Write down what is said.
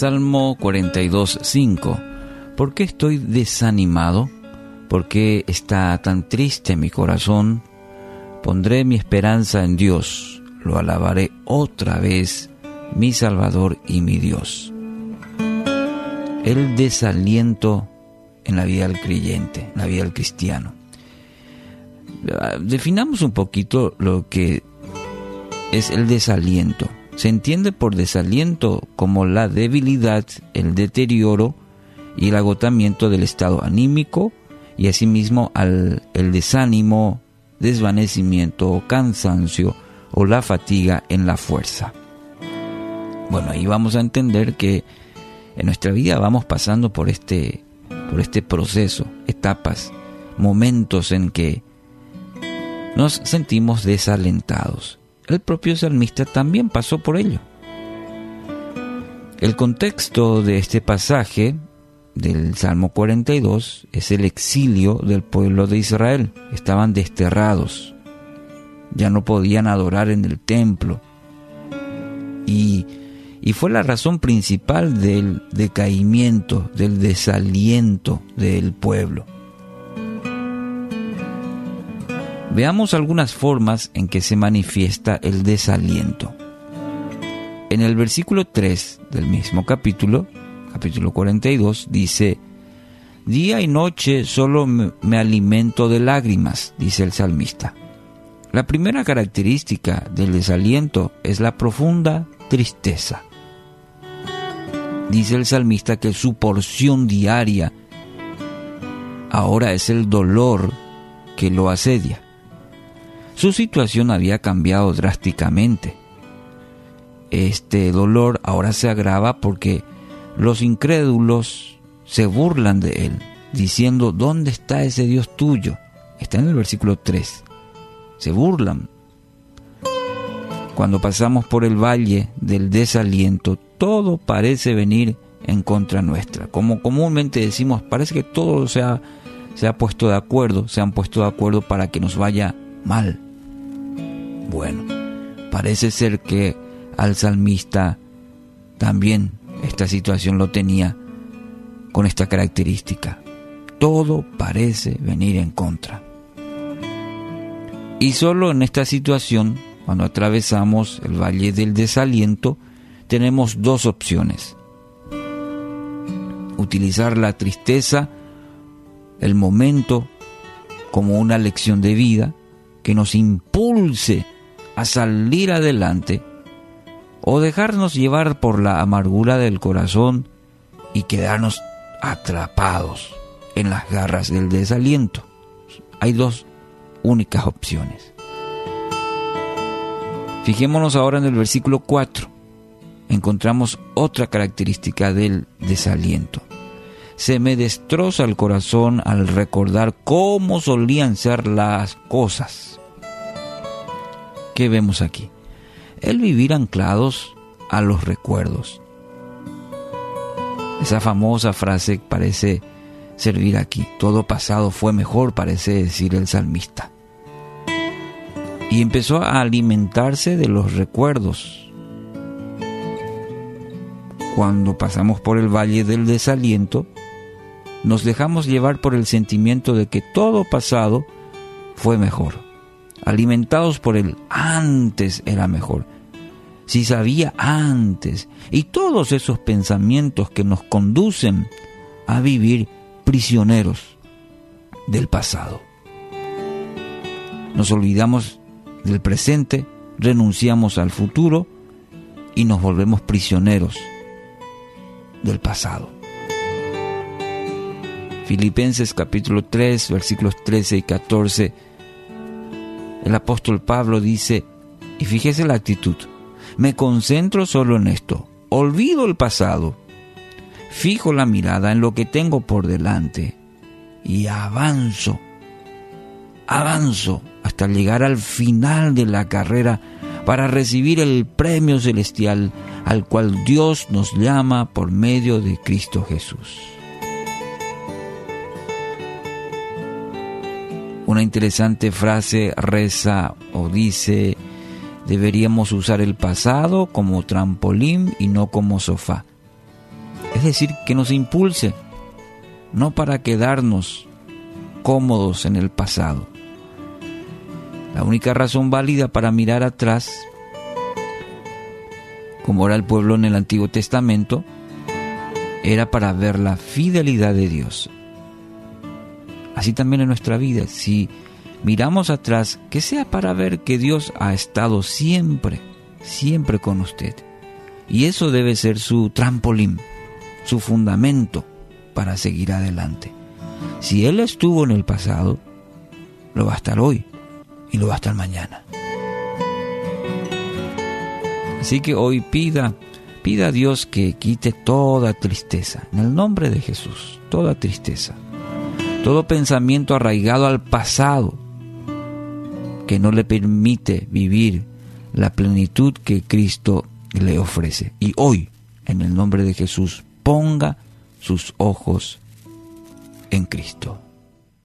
Salmo 42.5. ¿Por qué estoy desanimado? ¿Por qué está tan triste mi corazón? Pondré mi esperanza en Dios, lo alabaré otra vez, mi Salvador y mi Dios. El desaliento en la vida del creyente, en la vida del cristiano. Definamos un poquito lo que es el desaliento. Se entiende por desaliento como la debilidad, el deterioro y el agotamiento del estado anímico y asimismo al, el desánimo, desvanecimiento, cansancio o la fatiga en la fuerza. Bueno, ahí vamos a entender que en nuestra vida vamos pasando por este, por este proceso, etapas, momentos en que nos sentimos desalentados. El propio salmista también pasó por ello. El contexto de este pasaje del Salmo 42 es el exilio del pueblo de Israel. Estaban desterrados, ya no podían adorar en el templo. Y, y fue la razón principal del decaimiento, del desaliento del pueblo. Veamos algunas formas en que se manifiesta el desaliento. En el versículo 3 del mismo capítulo, capítulo 42, dice, Día y noche solo me alimento de lágrimas, dice el salmista. La primera característica del desaliento es la profunda tristeza. Dice el salmista que su porción diaria ahora es el dolor que lo asedia. Su situación había cambiado drásticamente. Este dolor ahora se agrava porque los incrédulos se burlan de él, diciendo, ¿dónde está ese Dios tuyo? Está en el versículo 3. Se burlan. Cuando pasamos por el valle del desaliento, todo parece venir en contra nuestra. Como comúnmente decimos, parece que todo se ha, se ha puesto de acuerdo, se han puesto de acuerdo para que nos vaya mal. Bueno, parece ser que al salmista también esta situación lo tenía con esta característica. Todo parece venir en contra. Y solo en esta situación, cuando atravesamos el valle del desaliento, tenemos dos opciones. Utilizar la tristeza, el momento, como una lección de vida que nos impulse a salir adelante o dejarnos llevar por la amargura del corazón y quedarnos atrapados en las garras del desaliento. Hay dos únicas opciones. Fijémonos ahora en el versículo 4. Encontramos otra característica del desaliento. Se me destroza el corazón al recordar cómo solían ser las cosas ¿Qué vemos aquí? El vivir anclados a los recuerdos. Esa famosa frase parece servir aquí. Todo pasado fue mejor, parece decir el salmista. Y empezó a alimentarse de los recuerdos. Cuando pasamos por el valle del desaliento, nos dejamos llevar por el sentimiento de que todo pasado fue mejor alimentados por el antes era mejor. Si sabía antes. Y todos esos pensamientos que nos conducen a vivir prisioneros del pasado. Nos olvidamos del presente, renunciamos al futuro y nos volvemos prisioneros del pasado. Filipenses capítulo 3 versículos 13 y 14 el apóstol Pablo dice, y fíjese la actitud, me concentro solo en esto, olvido el pasado, fijo la mirada en lo que tengo por delante y avanzo, avanzo hasta llegar al final de la carrera para recibir el premio celestial al cual Dios nos llama por medio de Cristo Jesús. Una interesante frase reza o dice, deberíamos usar el pasado como trampolín y no como sofá. Es decir, que nos impulse, no para quedarnos cómodos en el pasado. La única razón válida para mirar atrás, como era el pueblo en el Antiguo Testamento, era para ver la fidelidad de Dios. Así también en nuestra vida, si miramos atrás, que sea para ver que Dios ha estado siempre, siempre con usted. Y eso debe ser su trampolín, su fundamento para seguir adelante. Si Él estuvo en el pasado, lo va a estar hoy y lo va a estar mañana. Así que hoy pida, pida a Dios que quite toda tristeza, en el nombre de Jesús, toda tristeza, todo pensamiento arraigado al pasado que no le permite vivir la plenitud que Cristo le ofrece. Y hoy, en el nombre de Jesús, ponga sus ojos en Cristo.